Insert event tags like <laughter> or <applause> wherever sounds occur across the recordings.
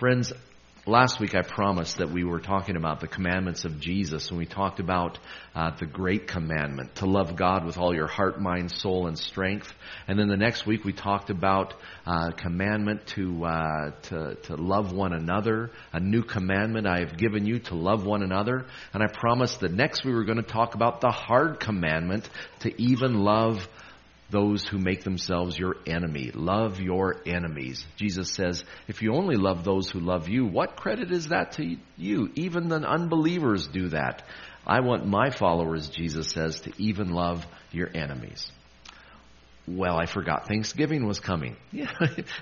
Friends, last week I promised that we were talking about the commandments of Jesus, and we talked about uh, the great commandment to love God with all your heart, mind, soul, and strength. And then the next week we talked about uh, commandment to, uh, to to love one another. A new commandment I have given you to love one another. And I promised that next we were going to talk about the hard commandment to even love those who make themselves your enemy. Love your enemies. Jesus says, if you only love those who love you, what credit is that to you? Even the unbelievers do that. I want my followers, Jesus says, to even love your enemies well, I forgot Thanksgiving was coming. <laughs>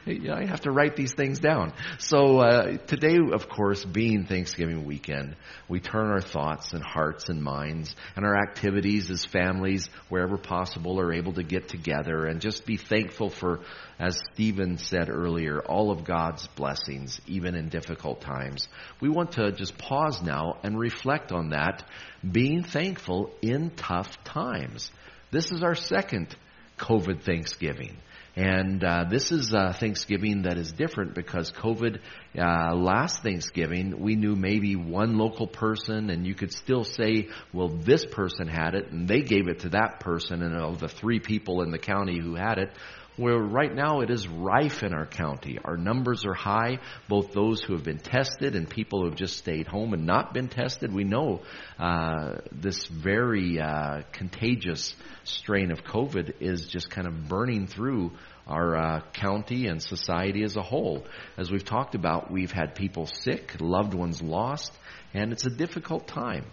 Yeah, I have to write these things down. So uh, today, of course, being Thanksgiving weekend, we turn our thoughts and hearts and minds and our activities as families, wherever possible, are able to get together and just be thankful for, as Stephen said earlier, all of God's blessings, even in difficult times. We want to just pause now and reflect on that, being thankful in tough times. This is our second COVID Thanksgiving. And uh, this is a Thanksgiving that is different because COVID, uh, last Thanksgiving, we knew maybe one local person, and you could still say, well, this person had it, and they gave it to that person, and of the three people in the county who had it, where right now it is rife in our county. Our numbers are high, both those who have been tested and people who have just stayed home and not been tested. We know uh, this very uh, contagious strain of COVID is just kind of burning through our uh, county and society as a whole. As we've talked about, we've had people sick, loved ones lost, and it's a difficult time.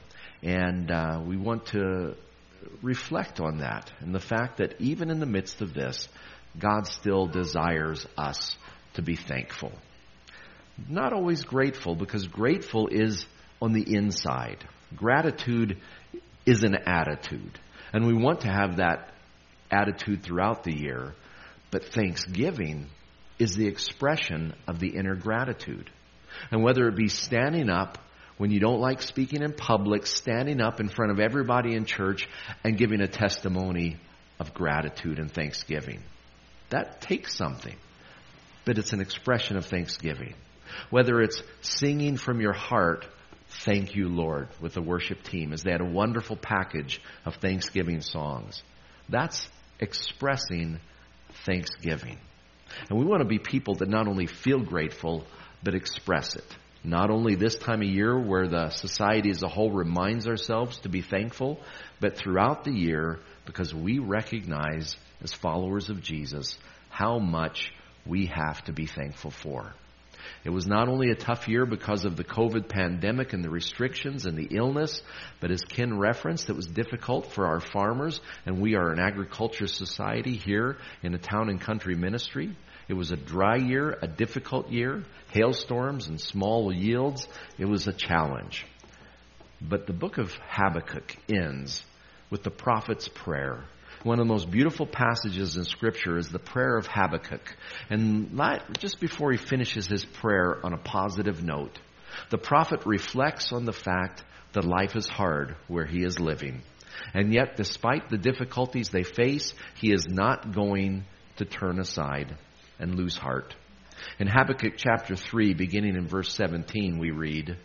And uh, we want to reflect on that and the fact that even in the midst of this, God still desires us to be thankful. Not always grateful, because grateful is on the inside. Gratitude is an attitude. And we want to have that attitude throughout the year. But thanksgiving is the expression of the inner gratitude. And whether it be standing up when you don't like speaking in public, standing up in front of everybody in church and giving a testimony of gratitude and thanksgiving. That takes something, but it's an expression of thanksgiving. Whether it's singing from your heart, Thank you, Lord, with the worship team, as they had a wonderful package of Thanksgiving songs. That's expressing thanksgiving. And we want to be people that not only feel grateful, but express it. Not only this time of year where the society as a whole reminds ourselves to be thankful, but throughout the year because we recognize as followers of Jesus how much we have to be thankful for. It was not only a tough year because of the COVID pandemic and the restrictions and the illness, but as Ken referenced, it was difficult for our farmers, and we are an agriculture society here in a town and country ministry. It was a dry year, a difficult year, hailstorms and small yields. It was a challenge. But the book of Habakkuk ends with the prophet's prayer. One of the most beautiful passages in Scripture is the prayer of Habakkuk. And just before he finishes his prayer on a positive note, the prophet reflects on the fact that life is hard where he is living. And yet, despite the difficulties they face, he is not going to turn aside and lose heart. In Habakkuk chapter 3, beginning in verse 17, we read,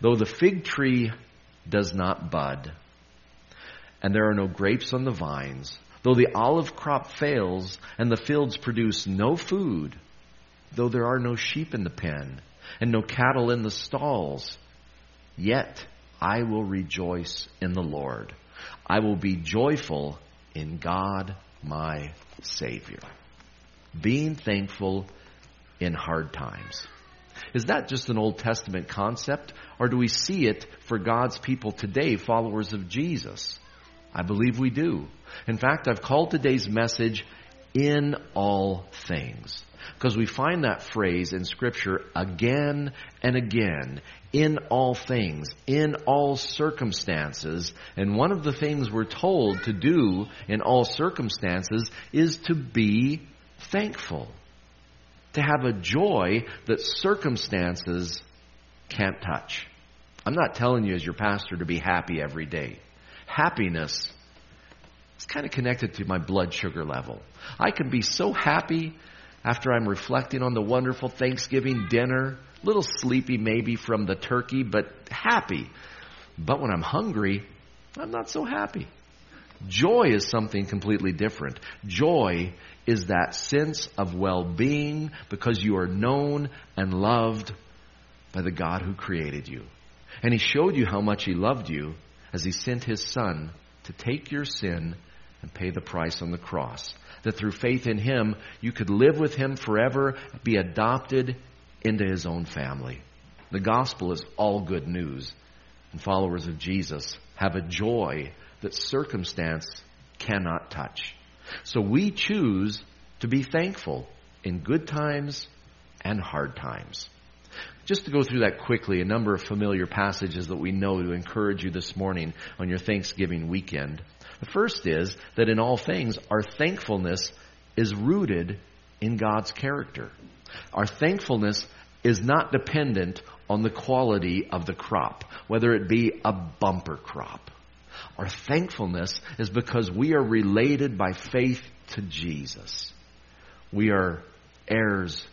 Though the fig tree does not bud, and there are no grapes on the vines, though the olive crop fails and the fields produce no food, though there are no sheep in the pen and no cattle in the stalls, yet I will rejoice in the Lord. I will be joyful in God my Savior. Being thankful in hard times. Is that just an Old Testament concept, or do we see it for God's people today, followers of Jesus? I believe we do. In fact, I've called today's message in all things. Because we find that phrase in Scripture again and again, in all things, in all circumstances. And one of the things we're told to do in all circumstances is to be thankful. To have a joy that circumstances can't touch. I'm not telling you as your pastor to be happy every day happiness is kind of connected to my blood sugar level. I can be so happy after I'm reflecting on the wonderful Thanksgiving dinner A little sleepy maybe from the turkey, but happy. But when I'm hungry, I'm not so happy. Joy is something completely different. Joy is that sense of well-being because you are known and loved by the God who created you. And He showed you how much He loved you as He sent His Son to take your sin and pay the price on the cross. That through faith in Him, you could live with Him forever, be adopted into His own family. The gospel is all good news. And followers of Jesus have a joy that circumstance cannot touch. So we choose to be thankful in good times and hard times. Just to go through that quickly, a number of familiar passages that we know to encourage you this morning on your Thanksgiving weekend. The first is that in all things, our thankfulness is rooted in God's character. Our thankfulness is not dependent on the quality of the crop, whether it be a bumper crop. Our thankfulness is because we are related by faith to Jesus. We are heirs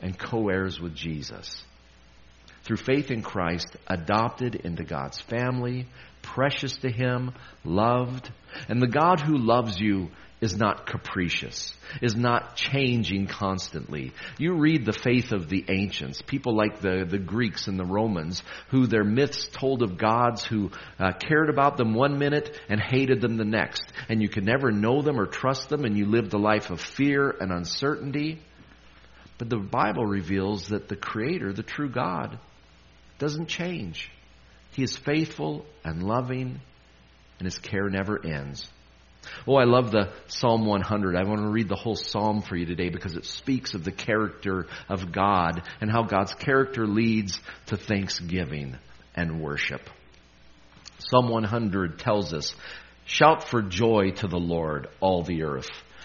and co heirs with Jesus. Through faith in Christ, adopted into God's family, precious to Him, loved. And the God who loves you is not capricious, is not changing constantly. You read the faith of the ancients, people like the, the Greeks and the Romans, who their myths told of gods who uh, cared about them one minute and hated them the next. And you could never know them or trust them, and you lived a life of fear and uncertainty. But the Bible reveals that the Creator, the true God, doesn't change. He is faithful and loving, and His care never ends. Oh, I love the Psalm 100. I want to read the whole psalm for you today because it speaks of the character of God and how God's character leads to thanksgiving and worship. Psalm 100 tells us, Shout for joy to the Lord, all the earth.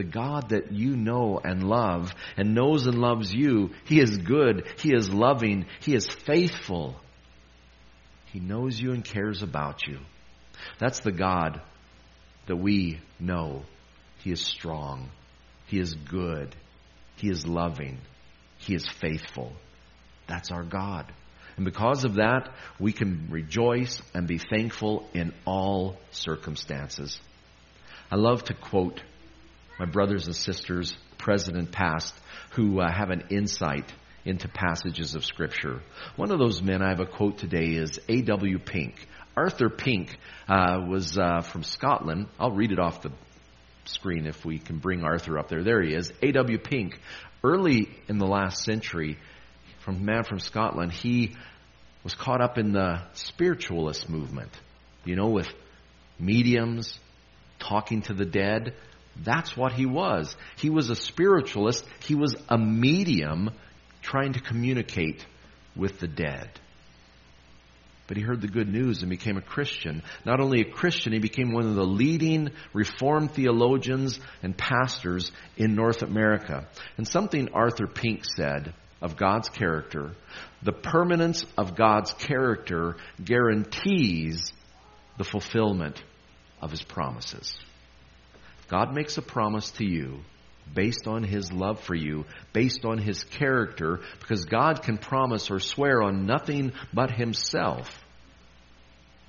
The God that you know and love and knows and loves you, He is good, He is loving, He is faithful. He knows you and cares about you. That's the God that we know He is strong, He is good, He is loving, He is faithful. That's our God. And because of that, we can rejoice and be thankful in all circumstances. I love to quote my brothers and sisters, present and past, who uh, have an insight into passages of Scripture. One of those men I have a quote today is A.W. Pink. Arthur Pink uh, was uh, from Scotland. I'll read it off the screen if we can bring Arthur up there. There he is. A.W. Pink. Early in the last century, from man from Scotland, he was caught up in the spiritualist movement. You know, with mediums, talking to the dead. That's what he was. He was a spiritualist. He was a medium trying to communicate with the dead but he heard the good news and became a Christian. Not only a Christian, he became one of the leading Reformed theologians and pastors in North America. And something Arthur Pink said of God's character, the permanence of God's character guarantees the fulfillment of his promises. God makes a promise to you based on his love for you, based on his character, because God can promise or swear on nothing but himself.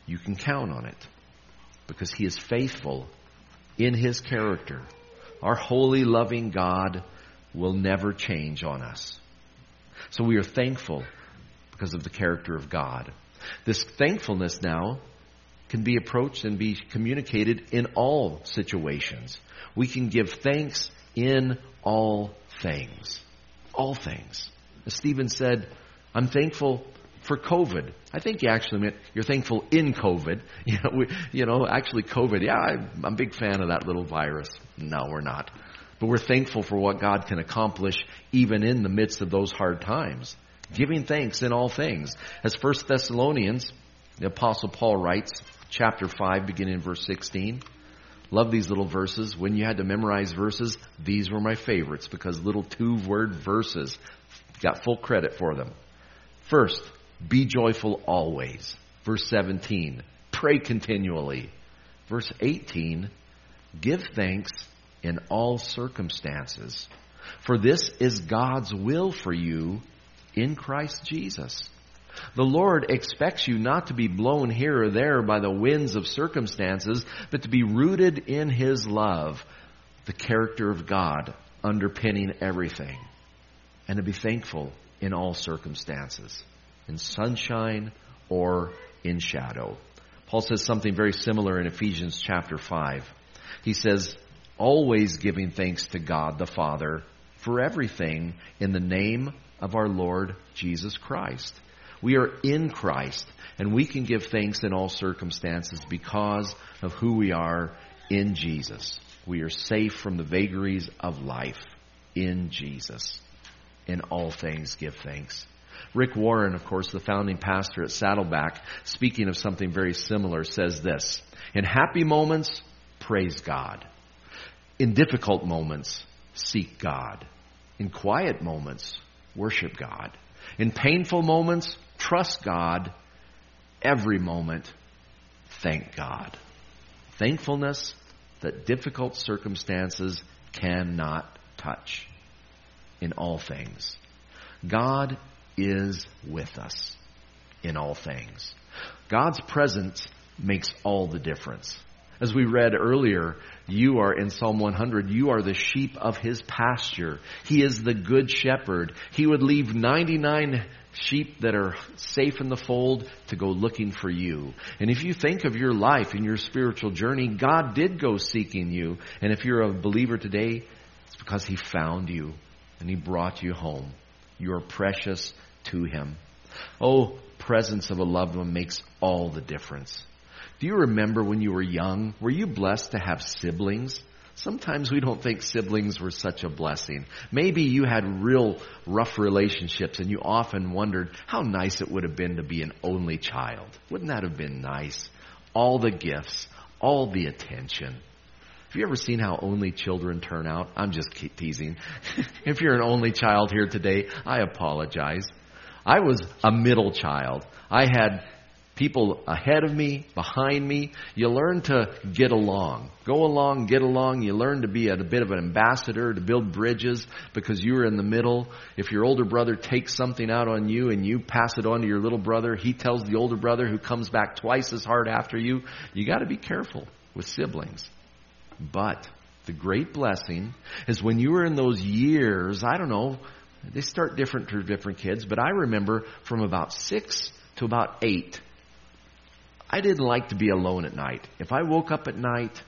You can count on it because he is faithful in his character. Our holy, loving God will never change on us. So we are thankful because of the character of God. This thankfulness now can be approached and be communicated in all situations. We can give thanks in all things. All things. As Stephen said, I'm thankful for COVID. I think you actually meant you're thankful in COVID. <laughs> You know, we, you know actually COVID, yeah, I'm, I'm a big fan of that little virus. No, we're not. But we're thankful for what God can accomplish even in the midst of those hard times. Giving thanks in all things. As 1 Thessalonians, the Apostle Paul writes, chapter 5, beginning in verse 16. Love these little verses. When you had to memorize verses, these were my favorites because little two word verses got full credit for them. First, be joyful always. Verse 17, pray continually. Verse 18, give thanks in all circumstances. For this is God's will for you in Christ Jesus. The Lord expects you not to be blown here or there by the winds of circumstances, but to be rooted in His love, the character of God underpinning everything, and to be thankful in all circumstances, in sunshine or in shadow. Paul says something very similar in Ephesians chapter 5. He says, always giving thanks to God the Father for everything in the name of our Lord Jesus Christ we are in Christ, and we can give thanks in all circumstances because of who we are in Jesus. We are safe from the vagaries of life in Jesus. In all things, give thanks. Rick Warren, of course, the founding pastor at Saddleback, speaking of something very similar, says this In happy moments, praise God. In difficult moments, seek God. In quiet moments, worship God. In painful moments, Trust God every moment. Thank God. Thankfulness that difficult circumstances cannot touch in all things. God is with us in all things. God's presence makes all the difference. As we read earlier, you are in Psalm 100, you are the sheep of his pasture. He is the good shepherd. He would leave 99 sheep that are safe in the fold to go looking for you. And if you think of your life and your spiritual journey, God did go seeking you. And if you're a believer today, it's because he found you and he brought you home. You are precious to him. Oh, presence of a loved one makes all the difference. Do you remember when you were young? Were you blessed to have siblings? Sometimes we don't think siblings were such a blessing. Maybe you had real rough relationships and you often wondered how nice it would have been to be an only child. Wouldn't that have been nice? All the gifts, all the attention. Have you ever seen how only children turn out? I'm just teasing. <laughs> if you're an only child here today, I apologize. I was a middle child. I had people ahead of me, behind me. You learn to get along. Go along, get along. You learn to be a, a bit of an ambassador, to build bridges because you are in the middle. If your older brother takes something out on you and you pass it on to your little brother, he tells the older brother who comes back twice as hard after you. You got to be careful with siblings. But the great blessing is when you were in those years, I don't know, they start different for different kids, but I remember from about six to about eight, I didn't like to be alone at night. If I woke up at night,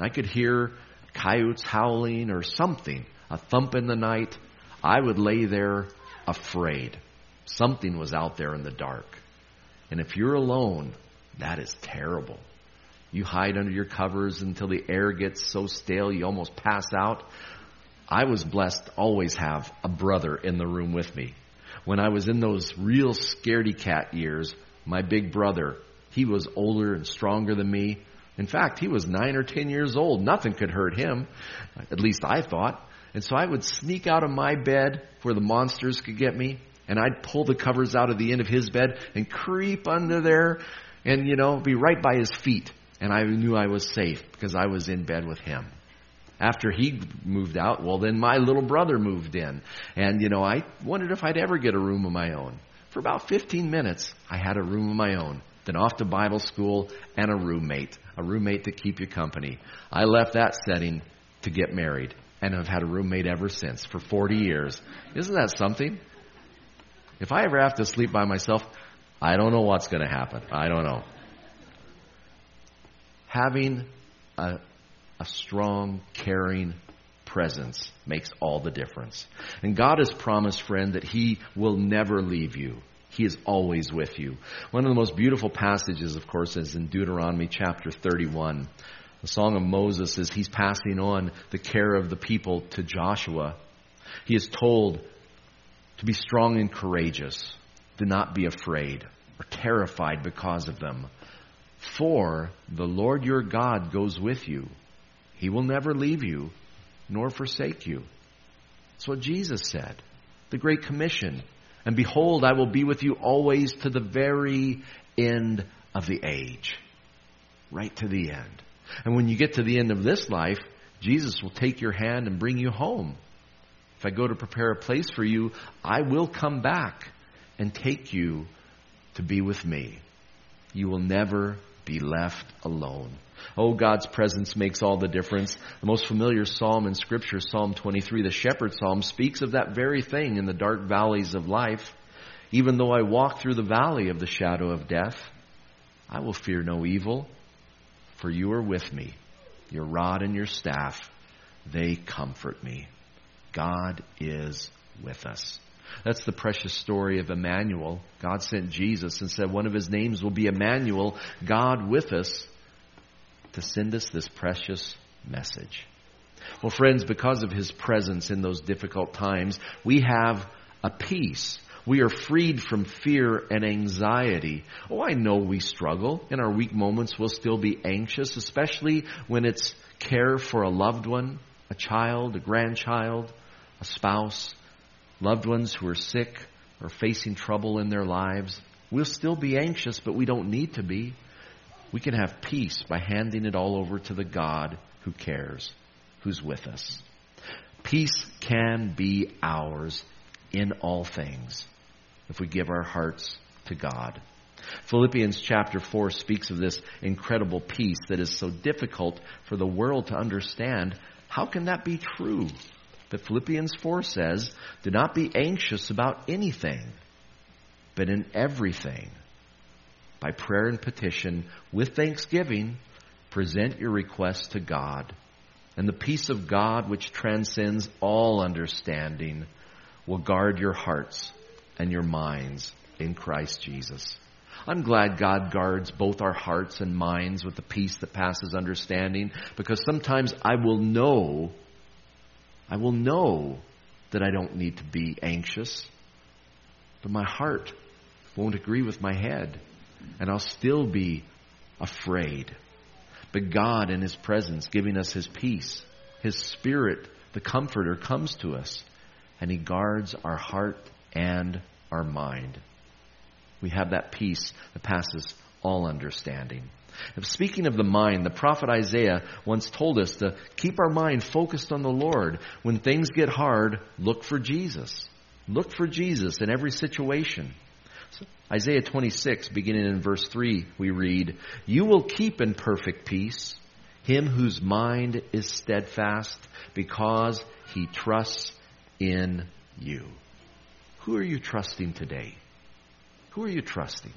I could hear coyotes howling or something, a thump in the night, I would lay there afraid. Something was out there in the dark. And if you're alone, that is terrible. You hide under your covers until the air gets so stale you almost pass out. I was blessed to always have a brother in the room with me. When I was in those real scaredy cat years, my big brother he was older and stronger than me. In fact, he was nine or ten years old. Nothing could hurt him. At least I thought. And so I would sneak out of my bed where the monsters could get me, and I'd pull the covers out of the end of his bed and creep under there and, you know, be right by his feet. And I knew I was safe because I was in bed with him. After he moved out, well, then my little brother moved in. And, you know, I wondered if I'd ever get a room of my own. For about 15 minutes, I had a room of my own then off to Bible school, and a roommate, a roommate to keep you company. I left that setting to get married, and have had a roommate ever since for 40 years. Isn't that something? If I ever have to sleep by myself, I don't know what's going to happen. I don't know. Having a, a strong, caring presence makes all the difference. And God has promised, friend, that He will never leave you. He is always with you. One of the most beautiful passages, of course, is in Deuteronomy chapter 31. The Song of Moses is he's passing on the care of the people to Joshua. He is told to be strong and courageous, do not be afraid or terrified because of them. For the Lord your God goes with you. He will never leave you nor forsake you. That's what Jesus said. The Great Commission. And behold, I will be with you always to the very end of the age. Right to the end. And when you get to the end of this life, Jesus will take your hand and bring you home. If I go to prepare a place for you, I will come back and take you to be with me. You will never be left alone. Oh, God's presence makes all the difference. The most familiar psalm in Scripture, Psalm 23, the shepherd psalm, speaks of that very thing in the dark valleys of life. Even though I walk through the valley of the shadow of death, I will fear no evil, for you are with me. Your rod and your staff, they comfort me. God is with us. That's the precious story of Emmanuel. God sent Jesus and said one of his names will be Emmanuel, God with us, to send us this precious message. Well, friends, because of his presence in those difficult times, we have a peace. We are freed from fear and anxiety. Oh, I know we struggle. In our weak moments, we'll still be anxious, especially when it's care for a loved one, a child, a grandchild, a spouse, loved ones who are sick or facing trouble in their lives. We'll still be anxious, but we don't need to be. We can have peace by handing it all over to the God who cares, who's with us. Peace can be ours in all things if we give our hearts to God. Philippians chapter 4 speaks of this incredible peace that is so difficult for the world to understand. How can that be true? But Philippians 4 says, Do not be anxious about anything, but in everything, by prayer and petition, with thanksgiving, present your requests to God. And the peace of God, which transcends all understanding, will guard your hearts and your minds in Christ Jesus. I'm glad God guards both our hearts and minds with the peace that passes understanding because sometimes I will know I will know that I don't need to be anxious, but my heart won't agree with my head, and I'll still be afraid. But God, in His presence, giving us His peace, His Spirit, the Comforter, comes to us, and He guards our heart and our mind. We have that peace that passes all understanding. Speaking of the mind, the prophet Isaiah once told us to keep our mind focused on the Lord. When things get hard, look for Jesus. Look for Jesus in every situation. Isaiah 26, beginning in verse 3, we read, You will keep in perfect peace him whose mind is steadfast because he trusts in you. Who are you trusting today? Who are you trusting?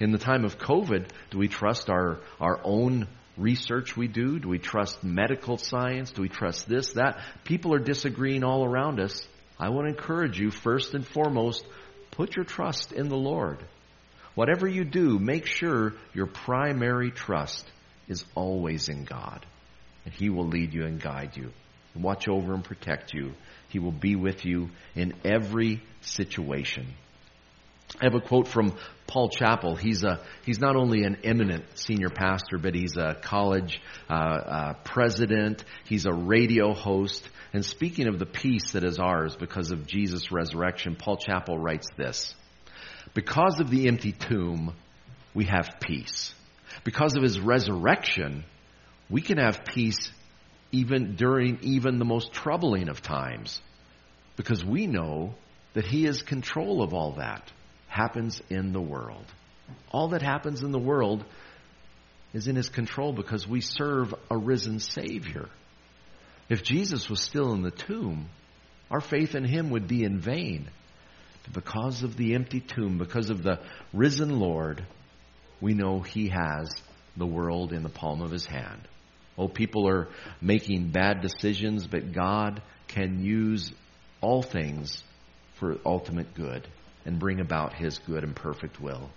In the time of COVID, do we trust our, our own research we do? Do we trust medical science? Do we trust this, that? People are disagreeing all around us. I want to encourage you, first and foremost, put your trust in the Lord. Whatever you do, make sure your primary trust is always in God. And He will lead you and guide you, watch over and protect you. He will be with you in every situation. I have a quote from Paul Chappell. He's a he's not only an eminent senior pastor, but he's a college uh, uh, president. He's a radio host. And speaking of the peace that is ours because of Jesus' resurrection, Paul Chappell writes this: Because of the empty tomb, we have peace. Because of his resurrection, we can have peace even during even the most troubling of times, because we know that he is control of all that happens in the world. All that happens in the world is in his control because we serve a risen Savior. If Jesus was still in the tomb, our faith in him would be in vain. Because of the empty tomb, because of the risen Lord, we know he has the world in the palm of his hand. Oh, people are making bad decisions, but God can use all things for ultimate good and bring about His good and perfect will.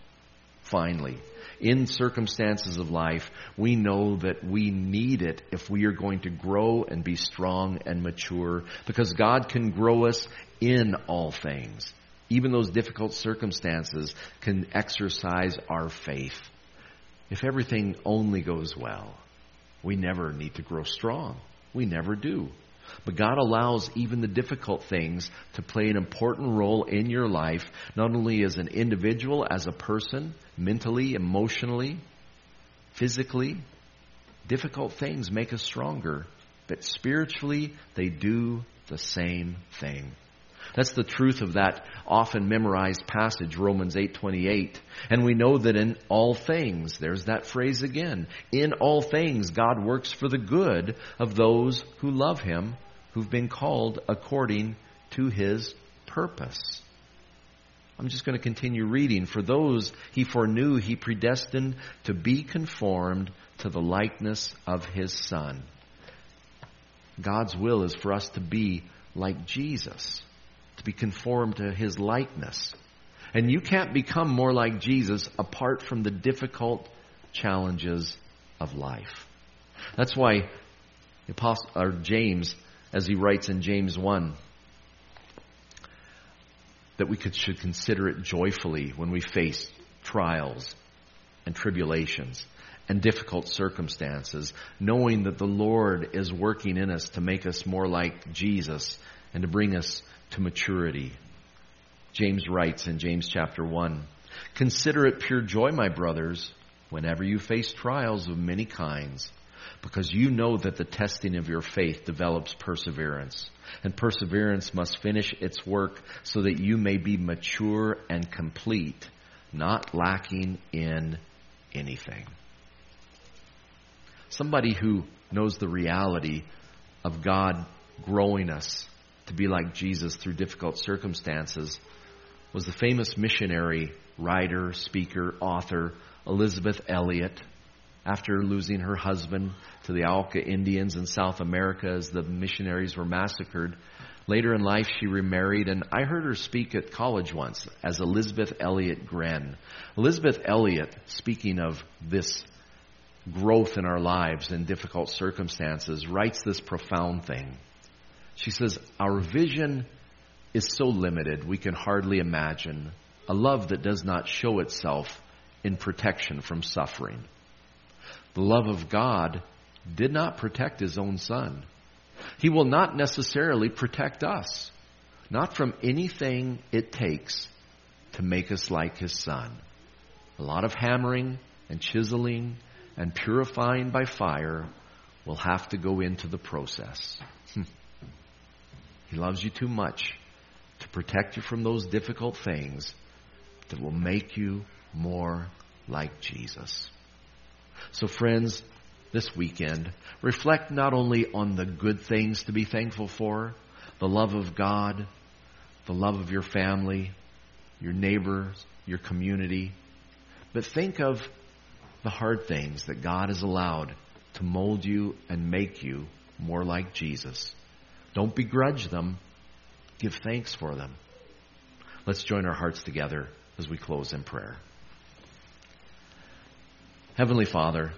finally, in circumstances of life, we know that we need it if we are going to grow and be strong and mature because God can grow us in all things. Even those difficult circumstances can exercise our faith. If everything only goes well, we never need to grow strong. We never do. But God allows even the difficult things to play an important role in your life, not only as an individual, as a person, mentally, emotionally, physically. Difficult things make us stronger, but spiritually, they do the same thing. That's the truth of that often memorized passage, Romans 8:28. And we know that in all things, there's that phrase again, in all things God works for the good of those who love him, who've been called according to his purpose. I'm just going to continue reading. For those he foreknew, he predestined to be conformed to the likeness of his Son. God's will is for us to be like Jesus to be conformed to his likeness. And you can't become more like Jesus apart from the difficult challenges of life. That's why Apostle, or James, as he writes in James 1, that we could, should consider it joyfully when we face trials and tribulations and difficult circumstances, knowing that the Lord is working in us to make us more like Jesus and to bring us to maturity. James writes in James chapter 1 Consider it pure joy, my brothers, whenever you face trials of many kinds, because you know that the testing of your faith develops perseverance. And perseverance must finish its work so that you may be mature and complete, not lacking in anything. Somebody who knows the reality of God growing us to be like Jesus through difficult circumstances was the famous missionary, writer, speaker, author Elisabeth Elliot. After losing her husband to the Auca Indians in South America as the missionaries were massacred, later in life she remarried, and I heard her speak at college once as Elisabeth Elliot Gren. Elisabeth Elliot, speaking of this growth in our lives in difficult circumstances, writes this profound thing. She says, Our vision is so limited, we can hardly imagine a love that does not show itself in protection from suffering. The love of God did not protect his own son. He will not necessarily protect us, not from anything it takes to make us like his son. A lot of hammering and chiseling and purifying by fire will have to go into the process. <laughs> He loves you too much to protect you from those difficult things that will make you more like Jesus. So, friends, this weekend, reflect not only on the good things to be thankful for, the love of God, the love of your family, your neighbors, your community, but think of the hard things that God has allowed to mold you and make you more like Jesus. Don't begrudge them. Give thanks for them. Let's join our hearts together as we close in prayer. Heavenly Father,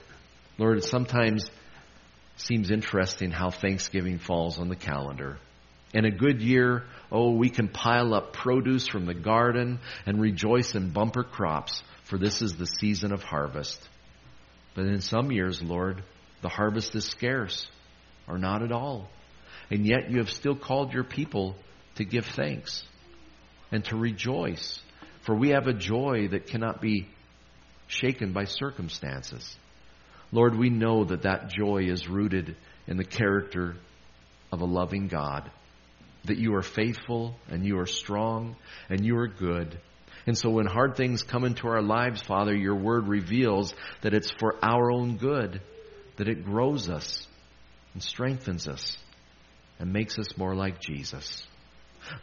Lord, it sometimes seems interesting how Thanksgiving falls on the calendar. In a good year, oh, we can pile up produce from the garden and rejoice in bumper crops, for this is the season of harvest. But in some years, Lord, the harvest is scarce, or not at all. And yet you have still called your people to give thanks and to rejoice. For we have a joy that cannot be shaken by circumstances. Lord, we know that that joy is rooted in the character of a loving God, that you are faithful and you are strong and you are good. And so when hard things come into our lives, Father, your word reveals that it's for our own good, that it grows us and strengthens us and makes us more like Jesus.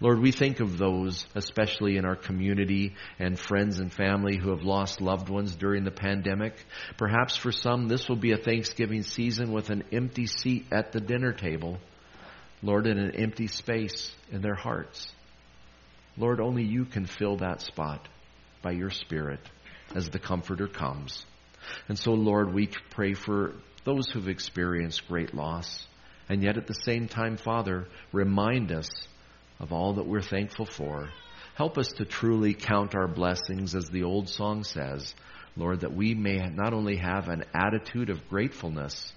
Lord, we think of those, especially in our community and friends and family who have lost loved ones during the pandemic. Perhaps for some, this will be a Thanksgiving season with an empty seat at the dinner table. Lord, in an empty space in their hearts. Lord, only you can fill that spot by your Spirit. as the Comforter comes. And so, Lord, we pray for those who've experienced great loss. And yet, at the same time, Father, remind us of all that we're thankful for. Help us to truly count our blessings, as the old song says, Lord, that we may not only have an attitude of gratefulness,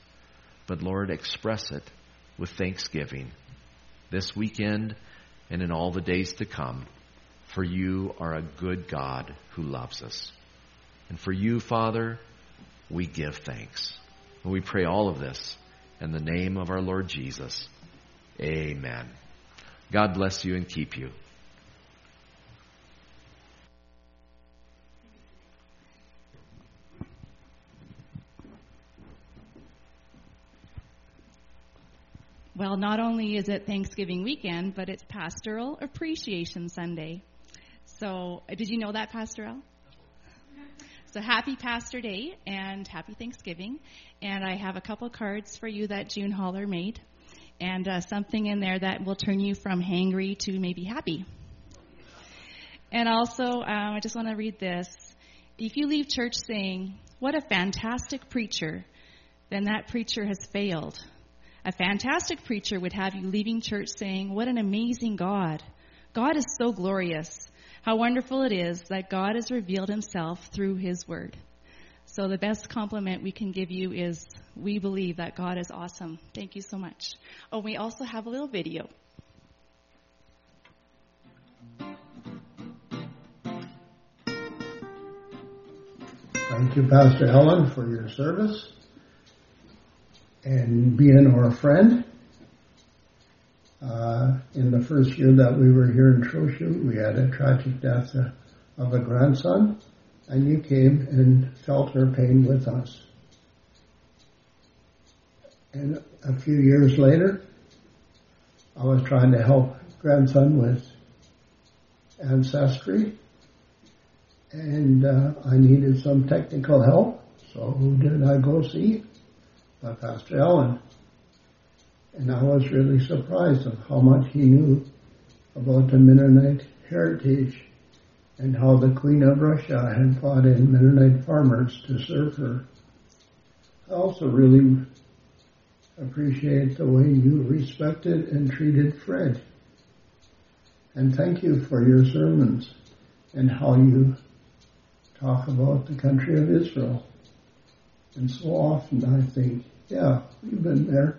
but, Lord, express it with thanksgiving this weekend and in all the days to come. For you are a good God who loves us. And for you, Father, we give thanks. And we pray all of this in the name of our Lord Jesus. Amen. God bless you and keep you. Well, not only is it Thanksgiving weekend, but it's Pastoral Appreciation Sunday. So, uh, did you know that, Pastor Al? So, happy Pastor Day and happy Thanksgiving. And I have a couple cards for you that June Holler made, and uh, something in there that will turn you from hangry to maybe happy. And also, um, I just want to read this. If you leave church saying, What a fantastic preacher, then that preacher has failed. A fantastic preacher would have you leaving church saying, What an amazing God! God is so glorious. How wonderful it is that God has revealed himself through his word. So the best compliment we can give you is we believe that God is awesome. Thank you so much. Oh, we also have a little video. Thank you, Pastor Helen, for your service and being our friend. Uh, in the first year that we were here in Trochu, we had a tragic death of a grandson, and you came and felt our pain with us. And a few years later, I was trying to help grandson with ancestry, and uh, I needed some technical help. So who did I go see? By Pastor Ellen. And I was really surprised of how much he knew about the Mennonite heritage and how the Queen of Russia had fought in Mennonite farmers to serve her. I also really appreciate the way you respected and treated Fred. And thank you for your sermons and how you talk about the country of Israel. And so often I think, yeah, we've been there.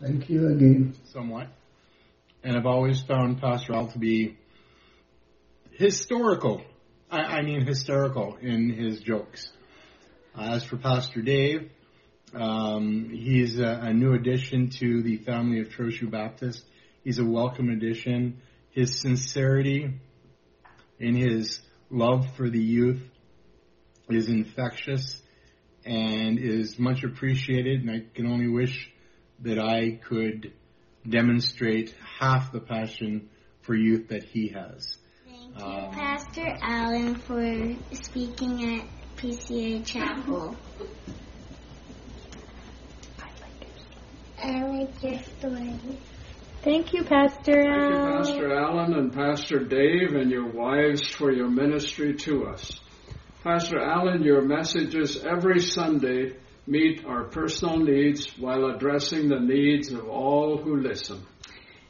Thank you again. Somewhat. And I've always found Pastor Al to be historical. I, I mean hysterical in his jokes. As for Pastor Dave, um, he's a, a, new addition to the family of Trochu Baptist. He's a welcome addition. His sincerity in his love for the youth is infectious and is much appreciated. And I can only wish that I could demonstrate half the passion for youth that he has. Thank you, um, Pastor Allen, for speaking at PCA Chapel. I like your story. Thank you, Pastor Allen. Thank you, Pastor Allen and Pastor Dave and your wives for your ministry to us. Pastor Allen, your messages every Sunday meet our personal needs while addressing the needs of all who listen.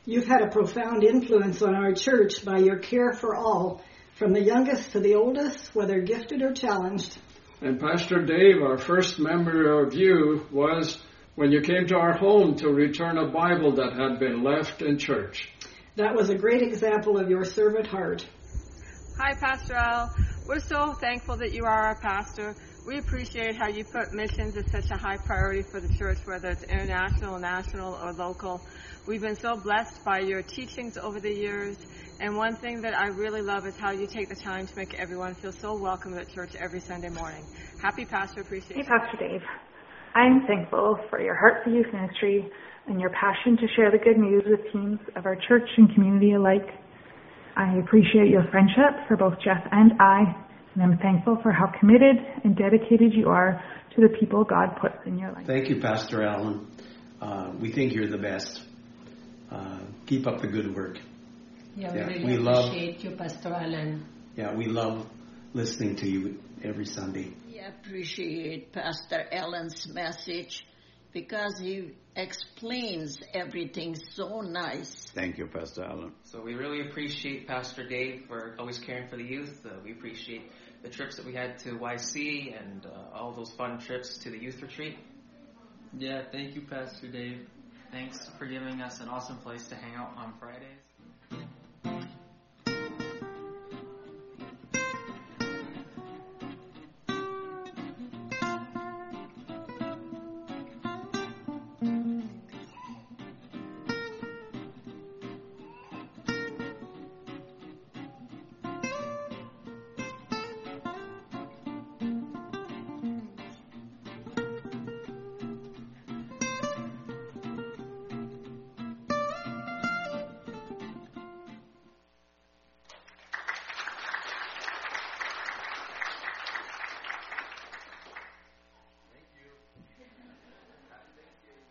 You've had a profound influence on our church by your care for all, from the youngest to the oldest, whether gifted or challenged. And Pastor Dave, our first memory of you was when you came to our home to return a Bible that had been left in church. That was a great example of your servant heart. Hi, Pastor Al. We're so thankful that you are our pastor. We appreciate how you put missions as such a high priority for the church, whether it's international, national, or local. We've been so blessed by your teachings over the years. And one thing that I really love is how you take the time to make everyone feel so welcome at church every Sunday morning. Happy Pastor Appreciation. Hey, Pastor Dave. I'm thankful for your heart for youth ministry and your passion to share the good news with teens of our church and community alike. I appreciate your friendship for both Jeff and I and I'm thankful for how committed and dedicated you are to the people God puts in your life. Thank you, Pastor Allen. Uh, we think you're the best. Uh, keep up the good work. Yeah, we yeah, really we appreciate love, you, Pastor Allen. Yeah, we love listening to you every Sunday. We appreciate Pastor Allen's message because he explains everything so nice. Thank you, Pastor Allen. So we really appreciate Pastor Dave for always caring for the youth. Uh, we appreciate the trips that we had to YC and uh, all those fun trips to the youth retreat. Yeah, thank you, Pastor Dave. Thanks for giving us an awesome place to hang out on Fridays.